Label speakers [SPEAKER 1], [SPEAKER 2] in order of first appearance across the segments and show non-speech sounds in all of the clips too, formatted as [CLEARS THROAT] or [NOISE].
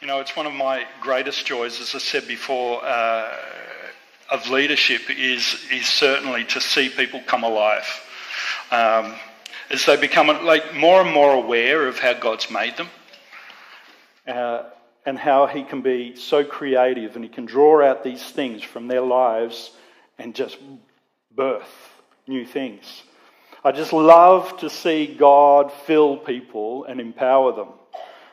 [SPEAKER 1] You know, it's one of my greatest joys, as I said before, uh, of leadership is, is certainly to see people come alive. Um, as they become like more and more aware of how God's made them uh, and how He can be so creative and He can draw out these things from their lives and just birth new things. I just love to see God fill people and empower them.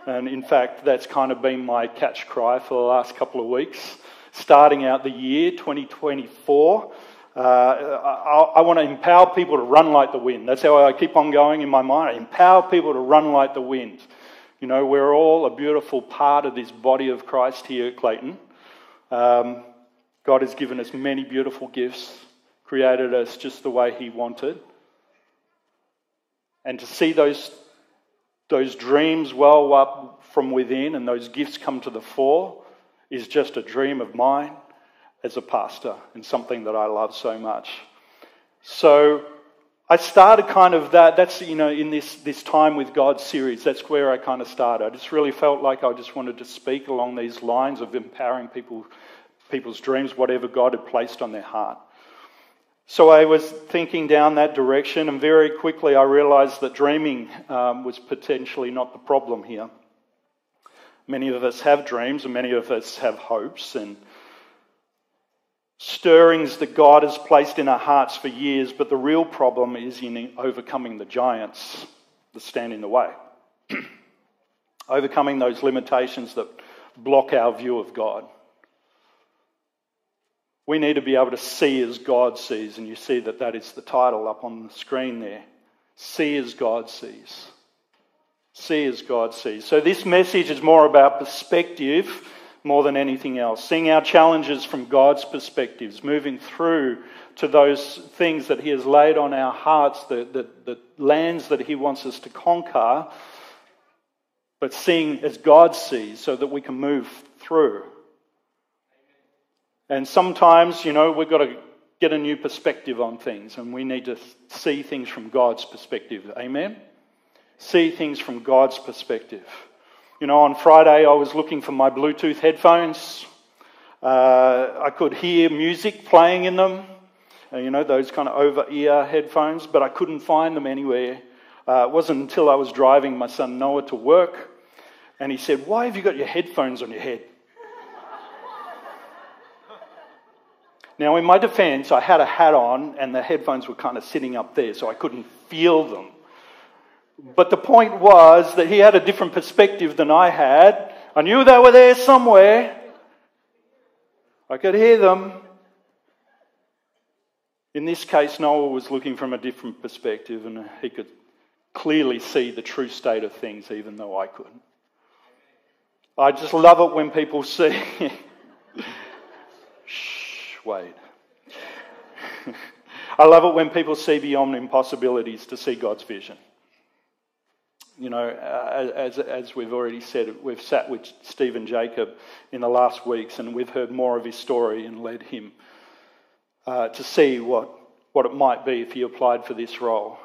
[SPEAKER 1] And in fact, that's kind of been my catch cry for the last couple of weeks. Starting out the year 2024, uh, I, I, want to empower people to run like the wind. That's how I keep on going in my mind. I empower people to run like the wind. You know, we're all a beautiful part of this body of Christ here at Clayton. Um, God has given us many beautiful gifts, created us just the way He wanted. And to see those those dreams well up from within and those gifts come to the fore is just a dream of mine as a pastor and something that I love so much. So I started kind of that, that's, you know, in this, this Time with God series, that's where I kind of started. I just really felt like I just wanted to speak along these lines of empowering people, people's dreams, whatever God had placed on their heart. So I was thinking down that direction, and very quickly I realized that dreaming um, was potentially not the problem here. Many of us have dreams, and many of us have hopes and stirrings that God has placed in our hearts for years, but the real problem is in overcoming the giants that stand in the way. [CLEARS THROAT] overcoming those limitations that block our view of God. We need to be able to see as God sees, and you see that that is the title up on the screen there. See as God sees. See as God sees. So, this message is more about perspective more than anything else. Seeing our challenges from God's perspectives, moving through to those things that He has laid on our hearts, the, the, the lands that He wants us to conquer, but seeing as God sees so that we can move through. And sometimes, you know, we've got to get a new perspective on things and we need to see things from God's perspective. Amen? See things from God's perspective. You know, on Friday I was looking for my Bluetooth headphones. Uh, I could hear music playing in them, uh, you know, those kind of over ear headphones, but I couldn't find them anywhere. Uh, it wasn't until I was driving my son Noah to work and he said, Why have you got your headphones on your head? Now, in my defense, I had a hat on and the headphones were kind of sitting up there, so I couldn't feel them. But the point was that he had a different perspective than I had. I knew they were there somewhere. I could hear them. In this case, Noah was looking from a different perspective and he could clearly see the true state of things, even though I couldn't. I just love it when people [LAUGHS] see. [LAUGHS] I love it when people see beyond impossibilities to see God's vision. You know, uh, as, as we've already said, we've sat with Stephen Jacob in the last weeks and we've heard more of his story and led him uh, to see what, what it might be if he applied for this role.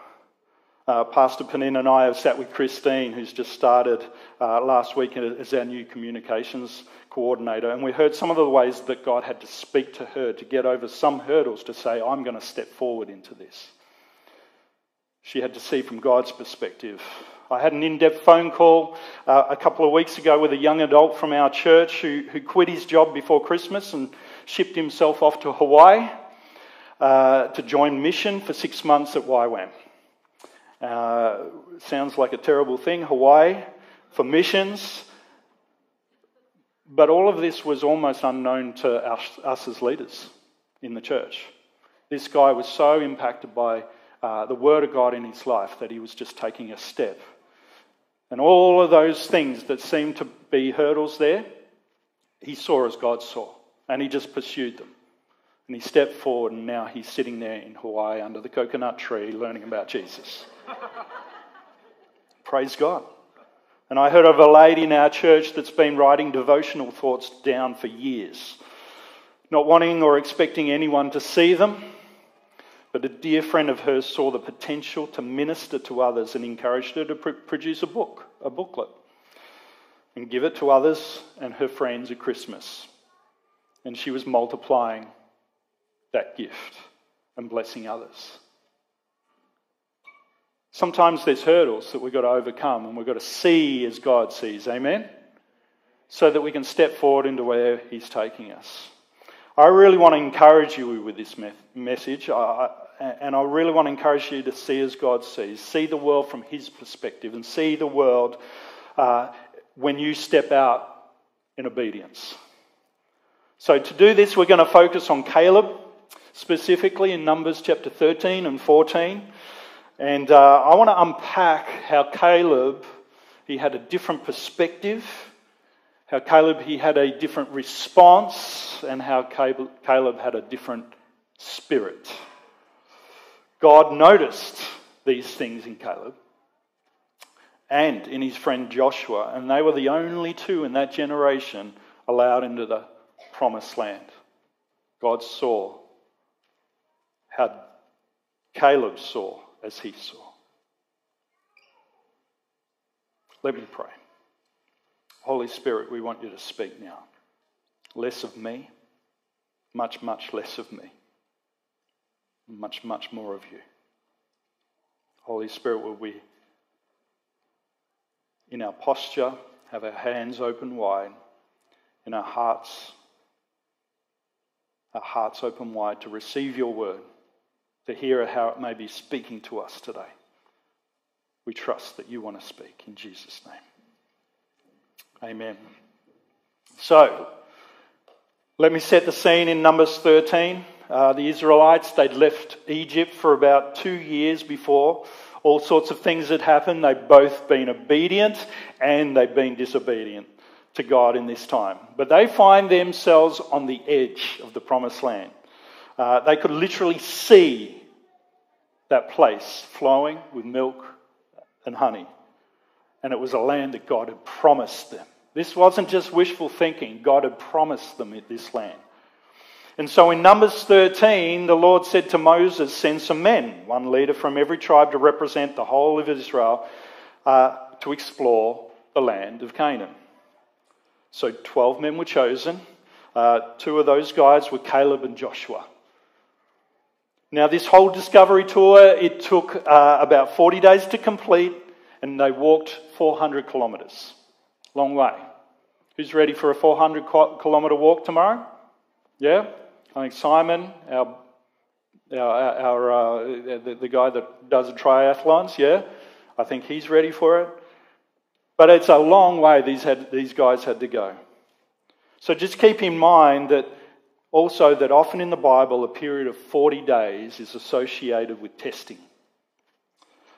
[SPEAKER 1] Uh, Pastor Panin and I have sat with Christine, who's just started uh, last week as our new communications coordinator, and we heard some of the ways that God had to speak to her to get over some hurdles to say, I'm going to step forward into this. She had to see from God's perspective. I had an in depth phone call uh, a couple of weeks ago with a young adult from our church who, who quit his job before Christmas and shipped himself off to Hawaii uh, to join mission for six months at YWAM. Uh, sounds like a terrible thing, Hawaii, for missions. But all of this was almost unknown to us, us as leaders in the church. This guy was so impacted by uh, the Word of God in his life that he was just taking a step. And all of those things that seemed to be hurdles there, he saw as God saw. And he just pursued them. And he stepped forward, and now he's sitting there in Hawaii under the coconut tree learning about Jesus. [LAUGHS] Praise God. And I heard of a lady in our church that's been writing devotional thoughts down for years, not wanting or expecting anyone to see them. But a dear friend of hers saw the potential to minister to others and encouraged her to pr- produce a book, a booklet. and give it to others and her friends at Christmas. And she was multiplying that gift and blessing others. Sometimes there's hurdles that we've got to overcome and we've got to see as God sees. Amen? So that we can step forward into where He's taking us. I really want to encourage you with this message, and I really want to encourage you to see as God sees. See the world from His perspective and see the world uh, when you step out in obedience. So, to do this, we're going to focus on Caleb, specifically in Numbers chapter 13 and 14. And uh, I want to unpack how Caleb, he had a different perspective, how Caleb, he had a different response, and how Caleb had a different spirit. God noticed these things in Caleb and in his friend Joshua, and they were the only two in that generation allowed into the promised land. God saw how Caleb saw as he saw. Let me pray. Holy Spirit, we want you to speak now. Less of me, much, much less of me, much, much more of you. Holy Spirit, will we, in our posture, have our hands open wide, in our hearts, our hearts open wide to receive your word to hear how it may be speaking to us today. We trust that you want to speak in Jesus' name. Amen. So, let me set the scene in Numbers 13. Uh, the Israelites, they'd left Egypt for about two years before. All sorts of things had happened. They'd both been obedient and they'd been disobedient to God in this time. But they find themselves on the edge of the promised land. Uh, they could literally see that place flowing with milk and honey. And it was a land that God had promised them. This wasn't just wishful thinking, God had promised them this land. And so in Numbers 13, the Lord said to Moses, Send some men, one leader from every tribe to represent the whole of Israel uh, to explore the land of Canaan. So 12 men were chosen. Uh, two of those guys were Caleb and Joshua. Now, this whole discovery tour, it took uh, about 40 days to complete, and they walked 400 kilometres. Long way. Who's ready for a 400 kilometre walk tomorrow? Yeah? I think Simon, our, our, our uh, the, the guy that does the triathlons, yeah? I think he's ready for it. But it's a long way these, had, these guys had to go. So just keep in mind that also, that often in the Bible, a period of 40 days is associated with testing.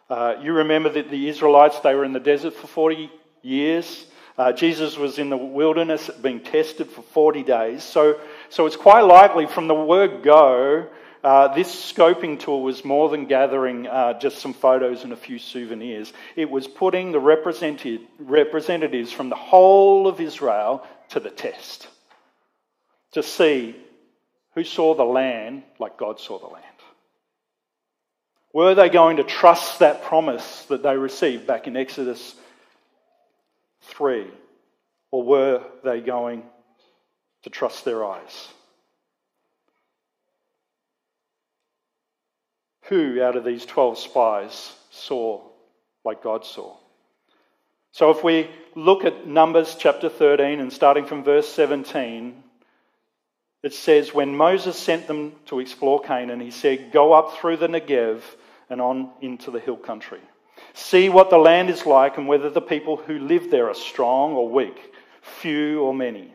[SPEAKER 1] Uh, you remember that the Israelites, they were in the desert for 40 years. Uh, Jesus was in the wilderness being tested for 40 days. So, so it's quite likely from the word go, uh, this scoping tour was more than gathering uh, just some photos and a few souvenirs. It was putting the representatives from the whole of Israel to the test to see who saw the land like God saw the land. Were they going to trust that promise that they received back in Exodus 3? Or were they going to trust their eyes? Who out of these 12 spies saw like God saw? So if we look at Numbers chapter 13 and starting from verse 17, it says, When Moses sent them to explore Canaan, he said, Go up through the Negev and on into the hill country. See what the land is like and whether the people who live there are strong or weak, few or many.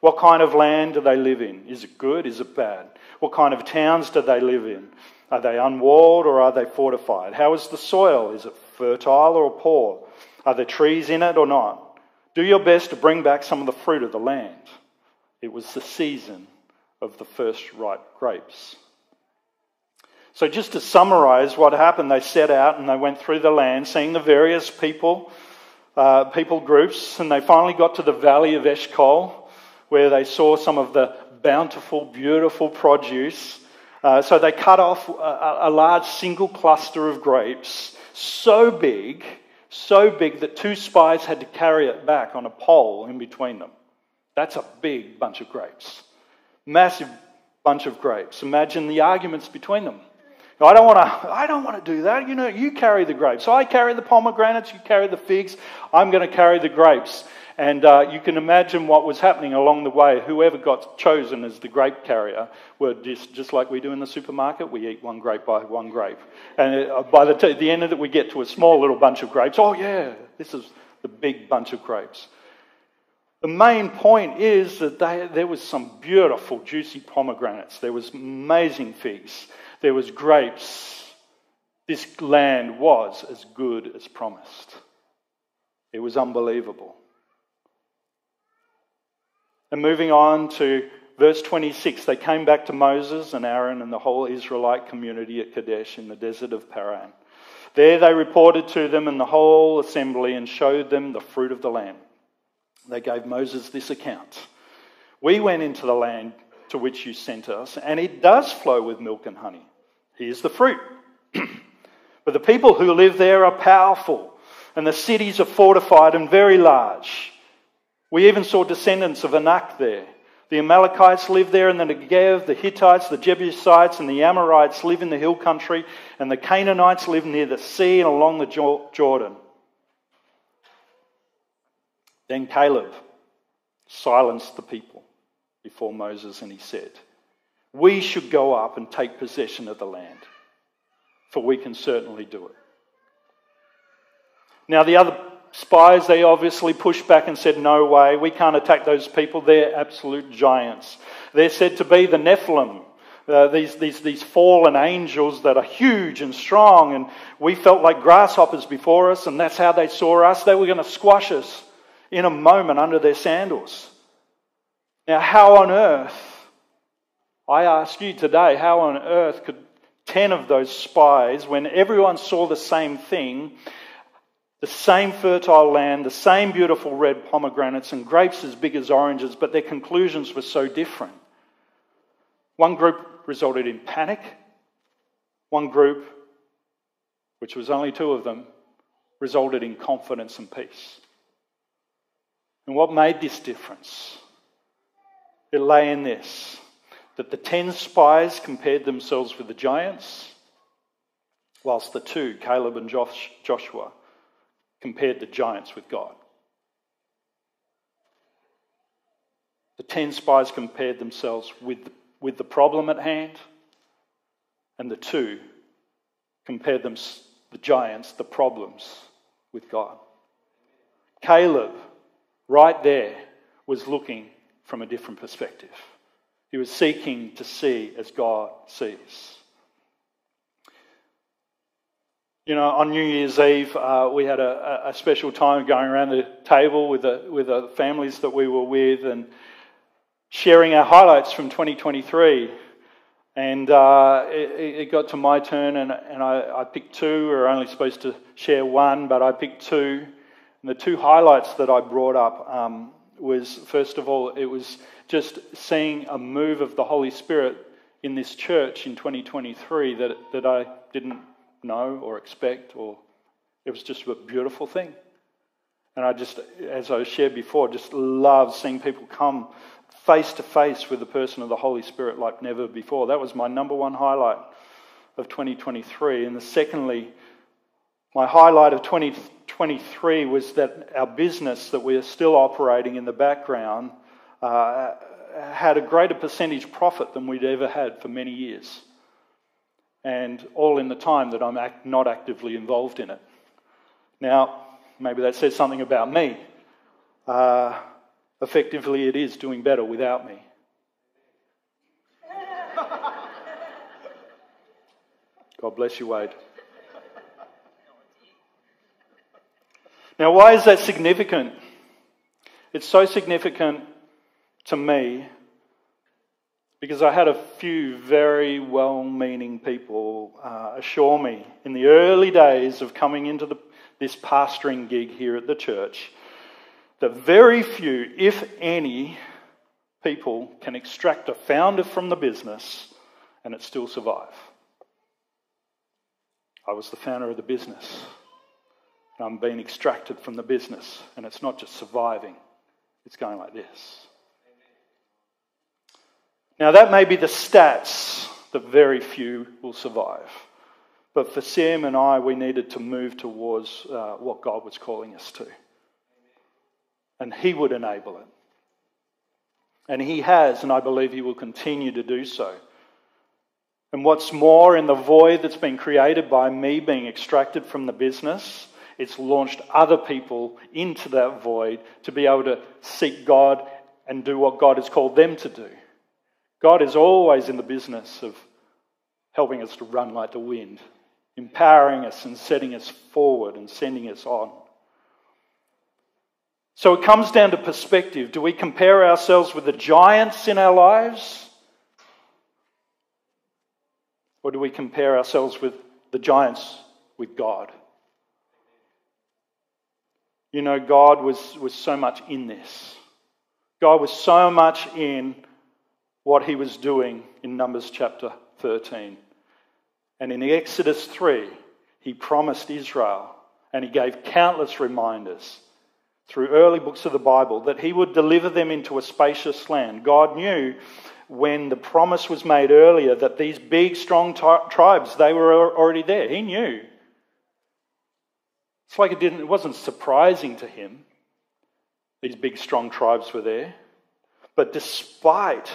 [SPEAKER 1] What kind of land do they live in? Is it good? Is it bad? What kind of towns do they live in? Are they unwalled or are they fortified? How is the soil? Is it fertile or poor? Are there trees in it or not? Do your best to bring back some of the fruit of the land. It was the season of the first ripe grapes. So, just to summarize what happened, they set out and they went through the land, seeing the various people, uh, people groups, and they finally got to the valley of Eshcol, where they saw some of the bountiful, beautiful produce. Uh, so, they cut off a, a large single cluster of grapes, so big
[SPEAKER 2] so big that two spies had to carry it back on a pole in between them. That's a big bunch of grapes. Massive bunch of grapes. Imagine the arguments between them. I don't want to. I don't want to do that. You know, you carry the grapes. So I carry the pomegranates. You carry the figs. I'm going to carry the grapes. And uh, you can imagine what was happening along the way. Whoever got chosen as the grape carrier were just, just like we do in the supermarket. We eat one grape by one grape. And uh, by the, t- the end of it, we get to a small little bunch of grapes. Oh, yeah, this is the big bunch of grapes. The main point is that they, there was some beautiful, juicy pomegranates. There was amazing figs. There was grapes. This land was as good as promised. It was unbelievable. And moving on to verse 26, they came back to Moses and Aaron and the whole Israelite community at Kadesh in the desert of Paran. There they reported to them and the whole assembly and showed them the fruit of the land. They gave Moses this account We went into the land to which you sent us, and it does flow with milk and honey. Here's the fruit. [CLEARS THROAT] but the people who live there are powerful, and the cities are fortified and very large. We even saw descendants of Anak there. The Amalekites live there, and the Negev, the Hittites, the Jebusites, and the Amorites live in the hill country, and the Canaanites live near the sea and along the Jordan. Then Caleb silenced the people before Moses, and he said, We should go up and take possession of the land, for we can certainly do it. Now, the other spies, they obviously pushed back and said, No way, we can't attack those people. They're absolute giants. They're said to be the Nephilim, uh, these, these, these fallen angels that are huge and strong, and we felt like grasshoppers before us, and that's how they saw us. They were going to squash us in a moment under their sandals. Now, how on earth, I ask you today, how on earth could 10 of those spies, when everyone saw the same thing, the same fertile land, the same beautiful red pomegranates, and grapes as big as oranges, but their conclusions were so different. One group resulted in panic, one group, which was only two of them, resulted in confidence and peace. And what made this difference? It lay in this that the ten spies compared themselves with the giants, whilst the two, Caleb and Joshua, compared the giants with God. The ten spies compared themselves with with the problem at hand, and the two compared them, the giants, the problems, with God. Caleb, right there, was looking from a different perspective. He was seeking to see as God sees. You know, on New Year's Eve, uh, we had a, a, special time going around the table with the, with the families that we were with and sharing our highlights from 2023. And uh, it, it, got to my turn, and, and I, I, picked two. We were only supposed to share one, but I picked two. And the two highlights that I brought up um, was, first of all, it was just seeing a move of the Holy Spirit in this church in 2023 that, that I didn't know or expect, or it was just a beautiful thing. And I just, as I shared before, just love seeing people come face to face with the person of the Holy Spirit like never before. That was my number one highlight of 2023. And the secondly, my highlight of 2023 was that our business that we are still operating in the background uh, had a greater percentage profit than we'd ever had for many years and all in the time that I'm act- not actively involved in it. Now, maybe that says something about me. Uh, effectively, it is doing better without me. [LAUGHS] God bless you, Wade. Now, why is that significant? It's so significant to me because I had a few very well meaning people uh, assure me in the early days of coming into the, this pastoring gig here at the church that very few, if any, people can extract a founder from the business and it still survive. I was the founder of the business. And I'm being extracted from the business. And it's not just surviving, it's going like this. Now, that may be the stats that very few will survive. But for Sam and I, we needed to move towards uh, what God was calling us to. And He would enable it. And He has, and I believe He will continue to do so. And what's more, in the void that's been created by me being extracted from the business, it's launched other people into that void to be able to seek God and do what God has called them to do. God is always in the business of helping us to run like the wind, empowering us and setting us forward and sending us on. So it comes down to perspective. Do we compare ourselves with the giants in our lives? Or do we compare ourselves with the giants with God? You know, God was, was so much in this. God was so much in what he was doing in Numbers chapter 13. And in Exodus 3, he promised Israel, and he gave countless reminders through early books of the Bible that he would deliver them into a spacious land. God knew when the promise was made earlier that these big, strong t- tribes, they were already there. He knew. It's like it, didn't, it wasn't surprising to him. These big, strong tribes were there. But despite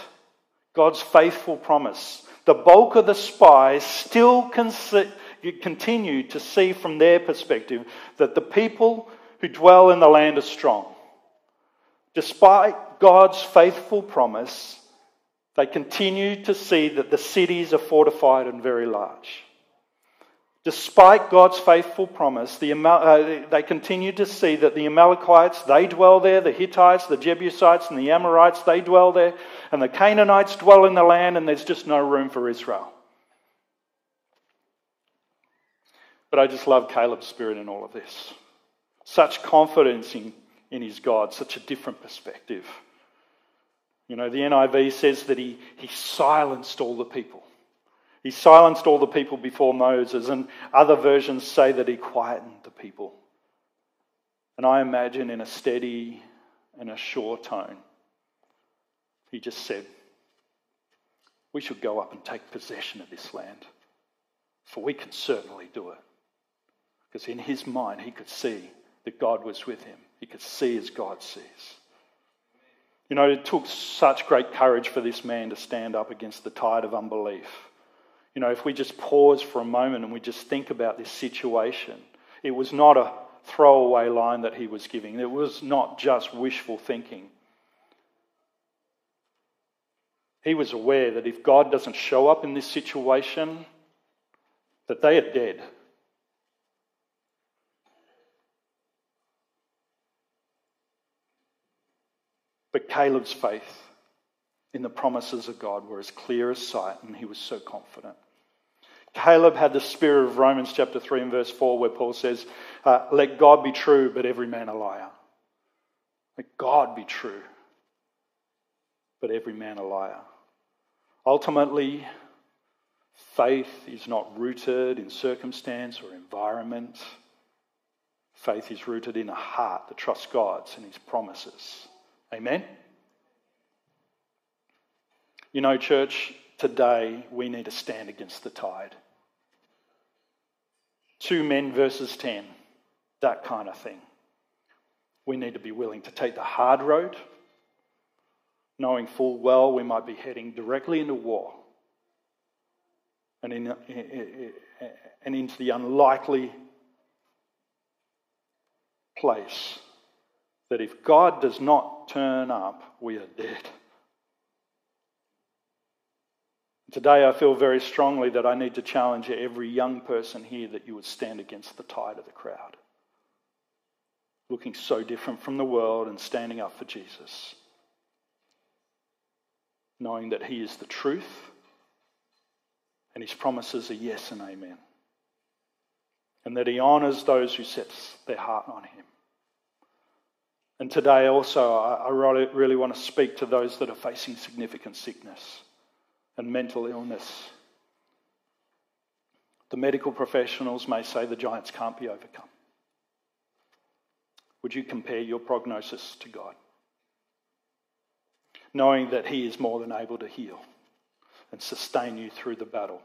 [SPEAKER 2] God's faithful promise, the bulk of the spies still continue to see from their perspective that the people who dwell in the land are strong. Despite God's faithful promise, they continue to see that the cities are fortified and very large. Despite God's faithful promise, the, uh, they continue to see that the Amalekites, they dwell there, the Hittites, the Jebusites, and the Amorites, they dwell there, and the Canaanites dwell in the land, and there's just no room for Israel. But I just love Caleb's spirit in all of this. Such confidence in, in his God, such a different perspective. You know, the NIV says that he, he silenced all the people. He silenced all the people before Moses, and other versions say that he quietened the people. And I imagine in a steady and a sure tone, he just said, We should go up and take possession of this land, for we can certainly do it. Because in his mind, he could see that God was with him, he could see as God sees. You know, it took such great courage for this man to stand up against the tide of unbelief you know, if we just pause for a moment and we just think about this situation, it was not a throwaway line that he was giving. It was not just wishful thinking. He was aware that if God doesn't show up in this situation, that they are dead. But Caleb's faith in the promises of God were as clear as sight, and he was so confident. Caleb had the spirit of Romans chapter 3 and verse 4, where Paul says, uh, Let God be true, but every man a liar. Let God be true, but every man a liar. Ultimately, faith is not rooted in circumstance or environment. Faith is rooted in a heart that trusts God's and His promises. Amen? You know, church, today we need to stand against the tide. Two men versus ten, that kind of thing. We need to be willing to take the hard road, knowing full well we might be heading directly into war and, in, and into the unlikely place that if God does not turn up, we are dead. Today, I feel very strongly that I need to challenge every young person here that you would stand against the tide of the crowd. Looking so different from the world and standing up for Jesus. Knowing that He is the truth and His promises are yes and amen. And that He honours those who set their heart on Him. And today, also, I really want to speak to those that are facing significant sickness and mental illness. The medical professionals may say the giants can't be overcome. would you compare your prognosis to God? Knowing that He is more than able to heal and sustain you through the battle,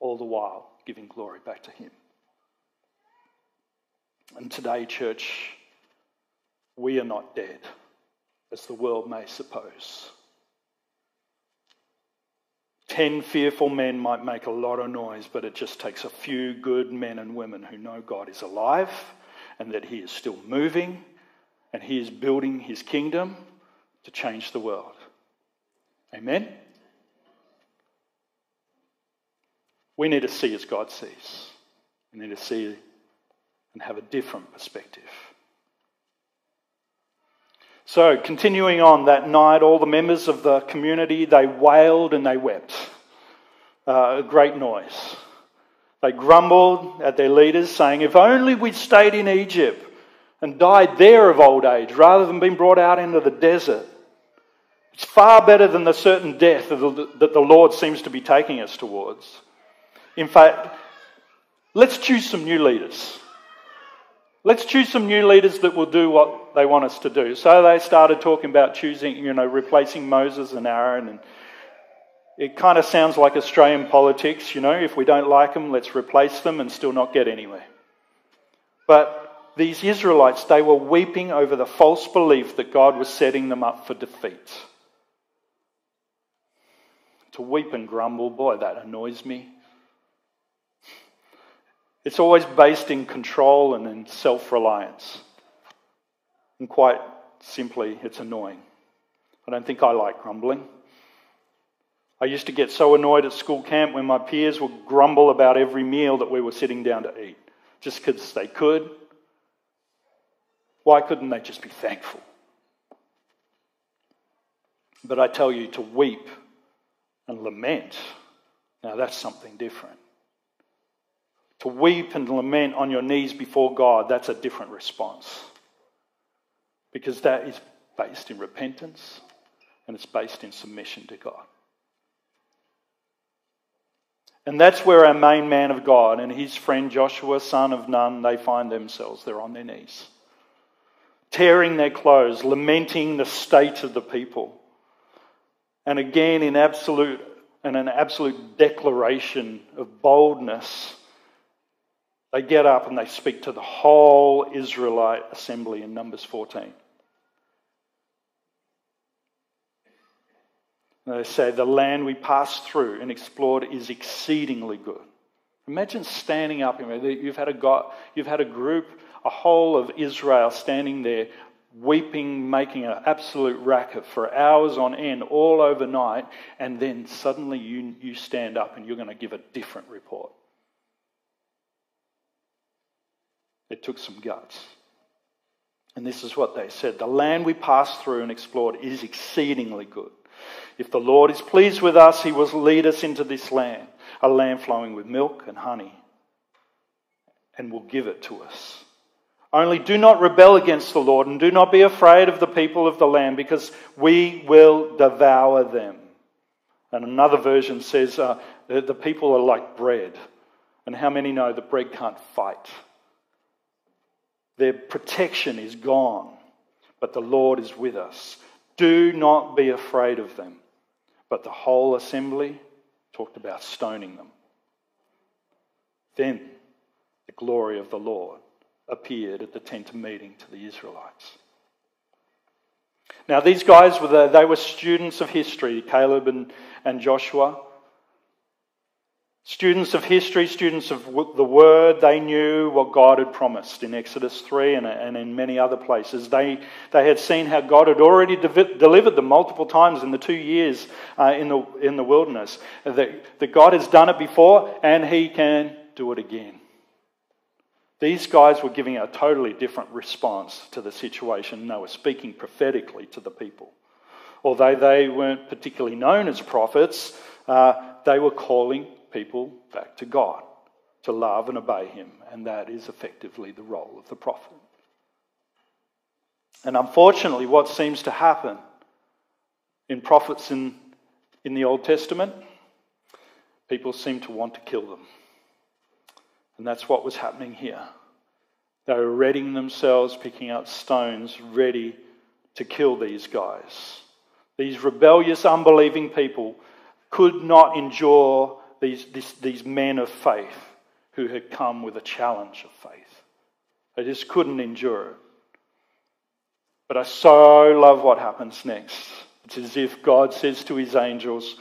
[SPEAKER 2] all the while giving glory back to Him. And today, church, we are not dead, as the world may suppose. Ten fearful men might make a lot of noise, but it just takes a few good men and women who know God is alive and that He is still moving and He is building His kingdom to change the world. Amen? We need to see as God sees. We need to see and have a different perspective. So, continuing on that night, all the members of the community they wailed and they wept. Uh, a great noise. They grumbled at their leaders, saying, If only we'd stayed in Egypt and died there of old age rather than being brought out into the desert. It's far better than the certain death that the Lord seems to be taking us towards. In fact, let's choose some new leaders. Let's choose some new leaders that will do what they want us to do. So they started talking about choosing, you know, replacing Moses and Aaron. And it kind of sounds like Australian politics, you know, if we don't like them, let's replace them and still not get anywhere. But these Israelites, they were weeping over the false belief that God was setting them up for defeat. To weep and grumble, boy, that annoys me. It's always based in control and in self reliance. And quite simply, it's annoying. I don't think I like grumbling. I used to get so annoyed at school camp when my peers would grumble about every meal that we were sitting down to eat, just because they could. Why couldn't they just be thankful? But I tell you, to weep and lament, now that's something different. To weep and lament on your knees before God, that's a different response. Because that is based in repentance and it's based in submission to God. And that's where our main man of God and his friend Joshua, son of Nun, they find themselves. They're on their knees, tearing their clothes, lamenting the state of the people. And again, in absolute and an absolute declaration of boldness they get up and they speak to the whole Israelite assembly in Numbers 14. they say, The land we passed through and explored is exceedingly good. Imagine standing up. You've had, a God, you've had a group, a whole of Israel standing there weeping, making an absolute racket for hours on end, all overnight, and then suddenly you, you stand up and you're going to give a different report. It took some guts. And this is what they said The land we passed through and explored is exceedingly good. If the Lord is pleased with us, he will lead us into this land, a land flowing with milk and honey, and will give it to us. Only do not rebel against the Lord, and do not be afraid of the people of the land, because we will devour them. And another version says uh, the people are like bread. And how many know that bread can't fight? Their protection is gone, but the Lord is with us. Do not be afraid of them. But the whole assembly talked about stoning them. Then the glory of the Lord appeared at the tent meeting to the Israelites. Now, these guys were the, they were students of history, Caleb and, and Joshua. Students of history, students of the Word, they knew what God had promised in Exodus 3 and, in many other places. They, they had seen how God had already de- delivered them multiple times in the two years uh, in, the, in the wilderness. That, that God has done it before and He can do it again. These guys were giving a totally different response to the situation. They were speaking prophetically to the people. Although they weren't particularly known as prophets, uh, they were calling people back to God, to love and obey Him. And that is effectively the role of the prophet. And unfortunately, what seems to happen in prophets in, in the Old Testament, people seem to want to kill them. And that's what was happening here. They were readying themselves, picking up stones, ready to kill these guys. These rebellious, unbelieving people could not endure these, this, these men of faith who had come with a challenge of faith. They just couldn't endure it. But I so love what happens next. It's as if God says to his angels,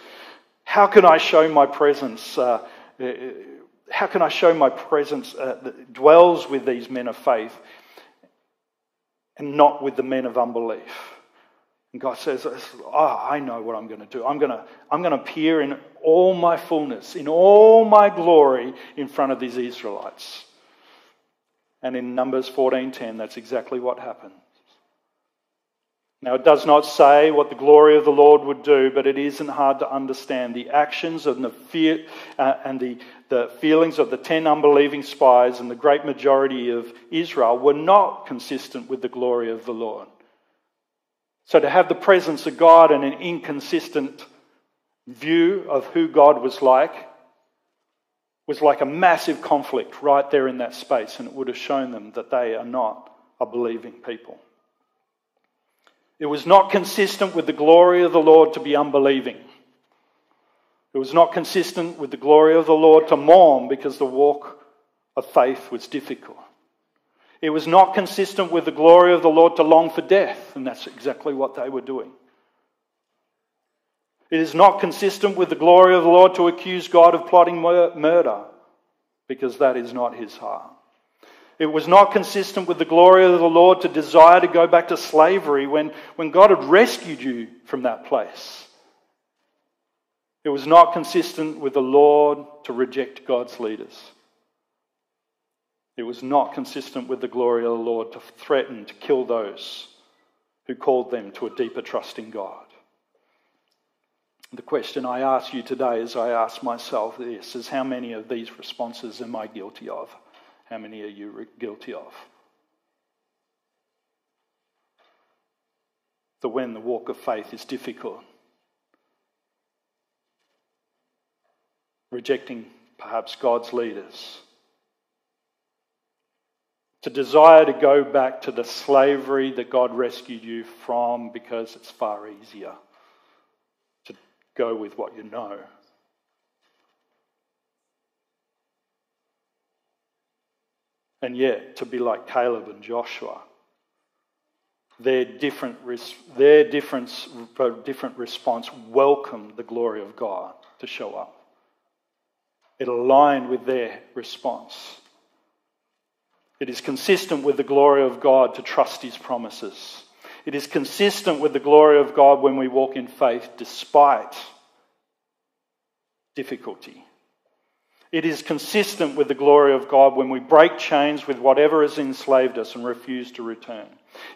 [SPEAKER 2] How can I show my presence? Uh, uh how can I show my presence uh, that dwells with these men of faith and not with the men of unbelief? And God says, oh, I know what I'm going to do. I'm going to, I'm going to appear in all my fullness, in all my glory in front of these Israelites. And in Numbers 14:10, that's exactly what happened. Now, it does not say what the glory of the Lord would do, but it isn't hard to understand. The actions and the, fear, uh, and the, the feelings of the ten unbelieving spies and the great majority of Israel were not consistent with the glory of the Lord. So to have the presence of God and an inconsistent view of who God was like was like a massive conflict right there in that space, and it would have shown them that they are not a believing people. It was not consistent with the glory of the Lord to be unbelieving. It was not consistent with the glory of the Lord to mourn because the walk of faith was difficult. It was not consistent with the glory of the Lord to long for death, and that's exactly what they were doing. It is not consistent with the glory of the Lord to accuse God of plotting murder, because that is not his heart. It was not consistent with the glory of the Lord to desire to go back to slavery when, when God had rescued you from that place. It was not consistent with the Lord to reject God's leaders. It was not consistent with the glory of the Lord to threaten to kill those who called them to a deeper trust in God. The question I ask you today, as I ask myself this, is how many of these responses am I guilty of? How many are you guilty of? The when the walk of faith is difficult, rejecting perhaps God's leaders to desire to go back to the slavery that God rescued you from because it's far easier go with what you know. And yet, to be like Caleb and Joshua, their different, their difference, uh, different response welcomed the glory of God to show up. It aligned with their response. It is consistent with the glory of God to trust His promises. It is consistent with the glory of God when we walk in faith despite difficulty. It is consistent with the glory of God when we break chains with whatever has enslaved us and refuse to return.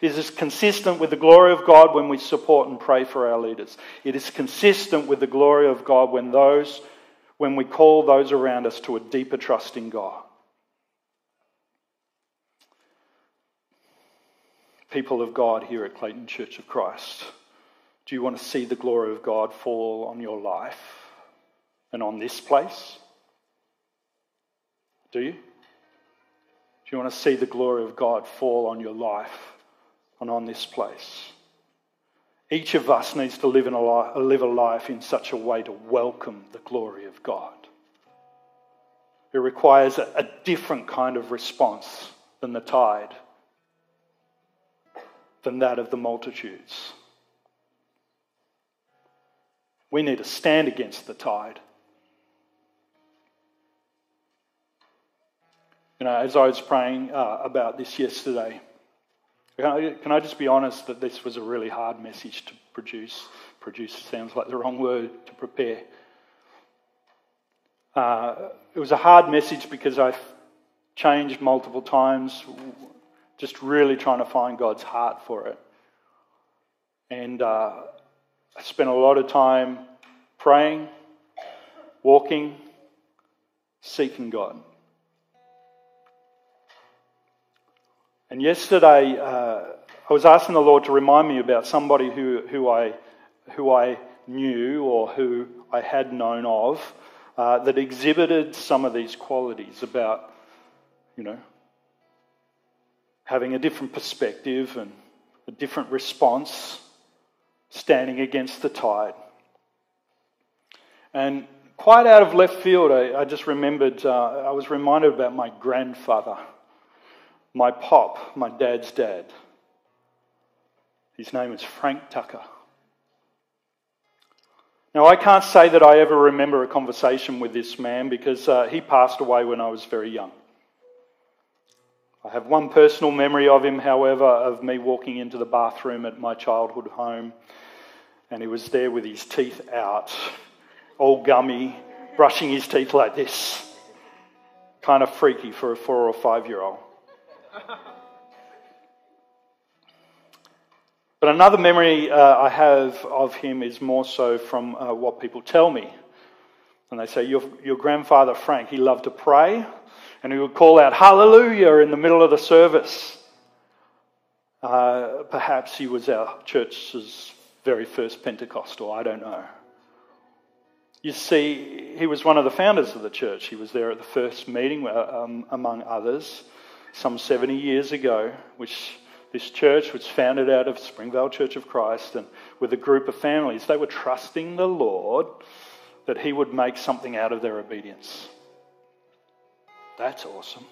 [SPEAKER 2] It is consistent with the glory of God when we support and pray for our leaders. It is consistent with the glory of God when those when we call those around us to a deeper trust in God. People of God here at Clayton Church of Christ, do you want to see the glory of God fall on your life and on this place? Do you? Do you want to see the glory of God fall on your life and on this place? Each of us needs to live, in a, life, live a life in such a way to welcome the glory of God. It requires a, a different kind of response than the tide than that of the multitudes. We need to stand against the tide. You know, as I was praying uh, about this yesterday, can I, can I, just be honest that this was a really hard message to produce? Produce sounds like the wrong word to prepare. Uh, it was a hard message because I've changed multiple times just really trying to find God's heart for it. And uh, I spent a lot of time praying, walking, seeking God. And yesterday, uh, I was asking the Lord to remind me about somebody who, who, I, who I knew or who I had known of uh, that exhibited some of these qualities about, you know, having a different perspective and a different response, standing against the tide. And quite out of left field, I, I just remembered, uh, I was reminded about my grandfather, my pop, my dad's dad. His name is Frank Tucker. Now, I can't say that I ever remember a conversation with this man because uh, he passed away when I was very young. I have one personal memory of him, however, of me walking into the bathroom at my childhood home, and he was there with his teeth out, all gummy, brushing his teeth like this. Kind of freaky for a four or five year old. But another memory uh, I have of him is more so from uh, what people tell me. And they say, your, your grandfather Frank, he loved to pray and he would call out hallelujah in the middle of the service. Uh, perhaps he was our church's very first Pentecostal, I don't know. You see, he was one of the founders of the church. He was there at the first meeting, uh, um, among others, some 70 years ago, which this church was founded out of Springvale Church of Christ and with a group of families. They were trusting the Lord that He would make something out of their obedience. That's awesome.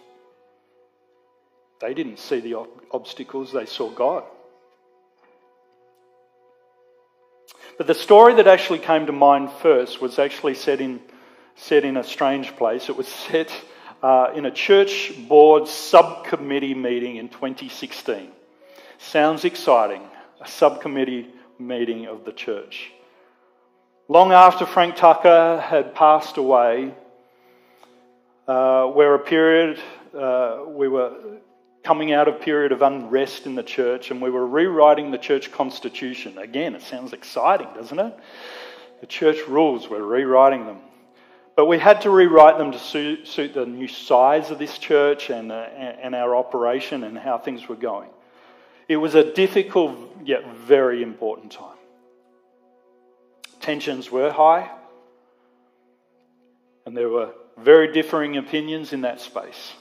[SPEAKER 2] They didn't see the obstacles, they saw God. But the story that actually came to mind first was actually set in, set in a strange place. It was [LAUGHS] set uh, in a church board subcommittee meeting in 2016. Sounds exciting. A subcommittee meeting of the church. Long after Frank Tucker had passed away, uh, where a period, uh, we were coming out of a period of unrest in the church and we were rewriting the church constitution. Again, it sounds exciting, doesn't it? The church rules, we're rewriting them. But we had to rewrite them to suit, suit the new size of this church and, uh, and our operation and how things were going. It was a difficult yet very important time. Tensions were high, and there were very differing opinions in that space.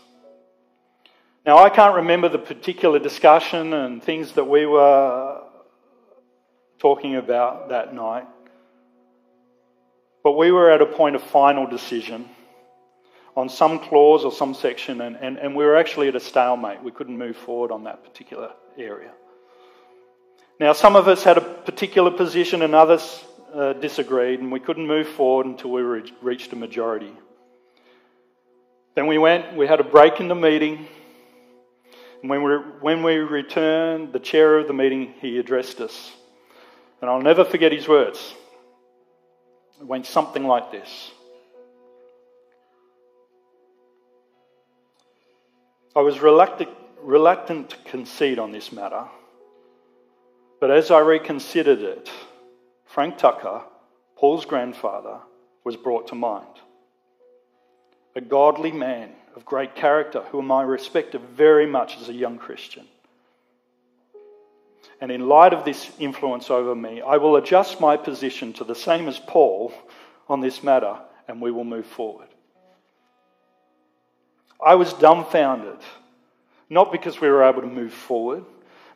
[SPEAKER 2] Now, I can't remember the particular discussion and things that we were talking about that night, but we were at a point of final decision on some clause or some section, and, and, and we were actually at a stalemate. We couldn't move forward on that particular area. Now, some of us had a particular position and others uh, disagreed, and we couldn't move forward until we re- reached a majority. Then we went, we had a break in the meeting, and when we, when we returned, the chair of the meeting, he addressed us. And I'll never forget his words. It went something like this I was reluctant, reluctant to concede on this matter, but as I reconsidered it, Frank Tucker, Paul's grandfather, was brought to mind. A godly man of great character, whom I respected very much as a young Christian. And in light of this influence over me, I will adjust my position to the same as Paul on this matter, and we will move forward. I was dumbfounded, not because we were able to move forward,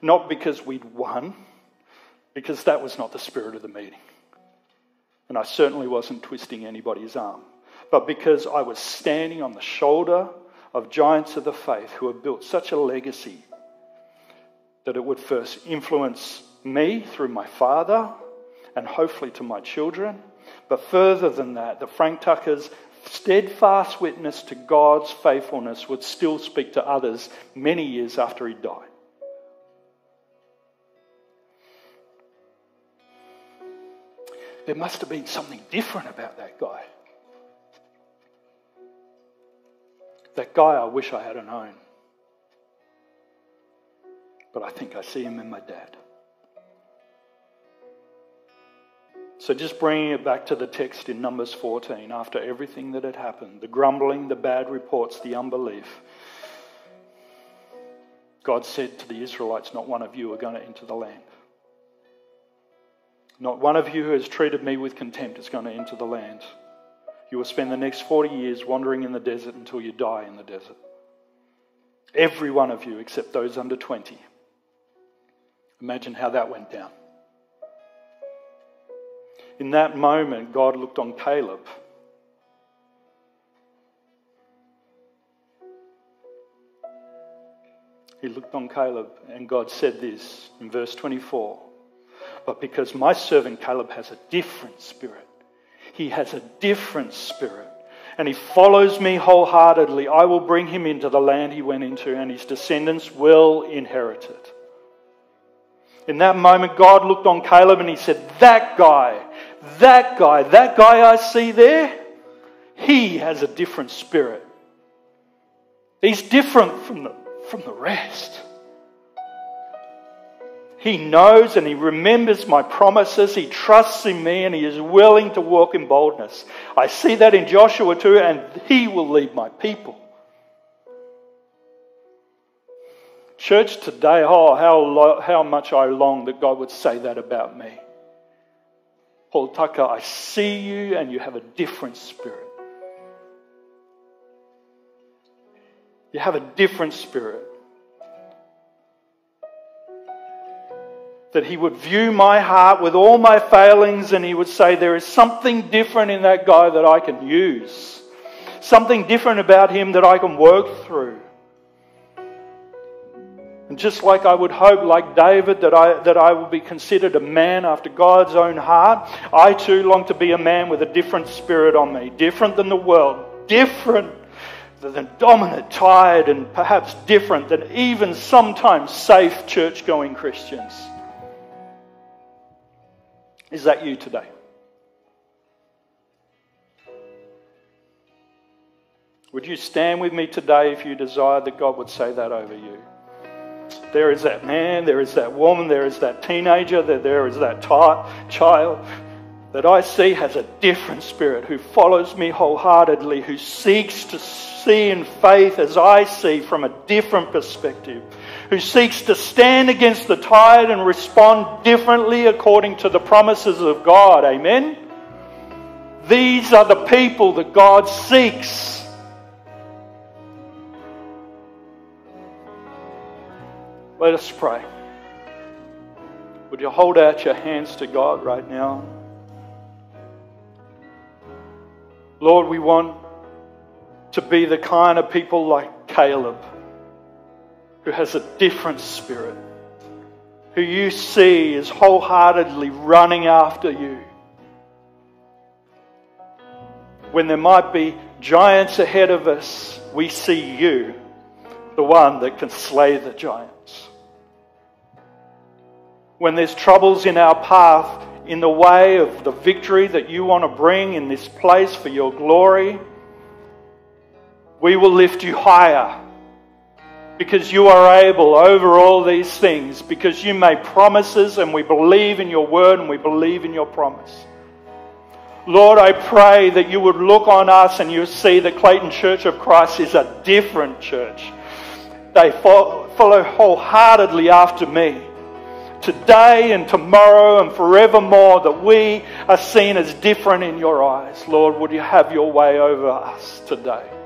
[SPEAKER 2] not because we'd won, because that was not the spirit of the meeting. And I certainly wasn't twisting anybody's arm, but because I was standing on the shoulder of giants of the faith who have built such a legacy that it would first influence me through my father and hopefully to my children. But further than that, the Frank Tuckers steadfast witness to God's faithfulness would still speak to others many years after he died. There must have been something different about that guy. That guy I wish I had known. But I think I see him in my dad. So, just bringing it back to the text in Numbers 14, after everything that had happened the grumbling, the bad reports, the unbelief God said to the Israelites, Not one of you are going to enter the land. Not one of you who has treated me with contempt is going to enter the land. You will spend the next 40 years wandering in the desert until you die in the desert. Every one of you, except those under 20. Imagine how that went down. In that moment, God looked on Caleb. He looked on Caleb, and God said this in verse 24 But because my servant Caleb has a different spirit, he has a different spirit, and he follows me wholeheartedly, I will bring him into the land he went into, and his descendants will inherit it. In that moment, God looked on Caleb and he said, That guy, that guy, that guy I see there, he has a different spirit. He's different from the, from the rest. He knows and he remembers my promises. He trusts in me and he is willing to walk in boldness. I see that in Joshua too, and he will lead my people. Church today, oh, how, how much I long that God would say that about me. Paul Tucker, I see you and you have a different spirit. You have a different spirit. That he would view my heart with all my failings and he would say, There is something different in that guy that I can use. Something different about him that I can work through. And just like I would hope, like David, that I, that I will be considered a man after God's own heart, I too long to be a man with a different spirit on me, different than the world, different than dominant, tired, and perhaps different than even sometimes safe church going Christians. Is that you today? Would you stand with me today if you desire that God would say that over you? There is that man, there is that woman, there is that teenager, there, there is that child that I see has a different spirit, who follows me wholeheartedly, who seeks to see in faith as I see from a different perspective, who seeks to stand against the tide and respond differently according to the promises of God. Amen? These are the people that God seeks. Let us pray. Would you hold out your hands to God right now? Lord, we want to be the kind of people like Caleb who has a different spirit, who you see is wholeheartedly running after you. When there might be giants ahead of us, we see you, the one that can slay the giants when there's troubles in our path in the way of the victory that you want to bring in this place for your glory, we will lift you higher because you are able over all these things, because you made promises and we believe in your word and we believe in your promise. Lord, I pray that you would look on us and you see that Clayton Church of Christ is a different church. They follow wholeheartedly after me today and tomorrow and forevermore that we are seen as different in your eyes. Lord, would you have your way over us today?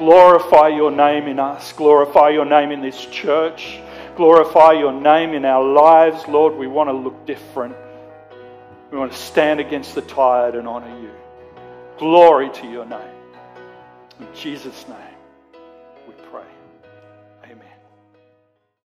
[SPEAKER 2] Glorify your name in us, glorify your name in this church, glorify your name in our lives. Lord, we want to look different. We want to stand against the tide and honor you. Glory to your name. In Jesus' name.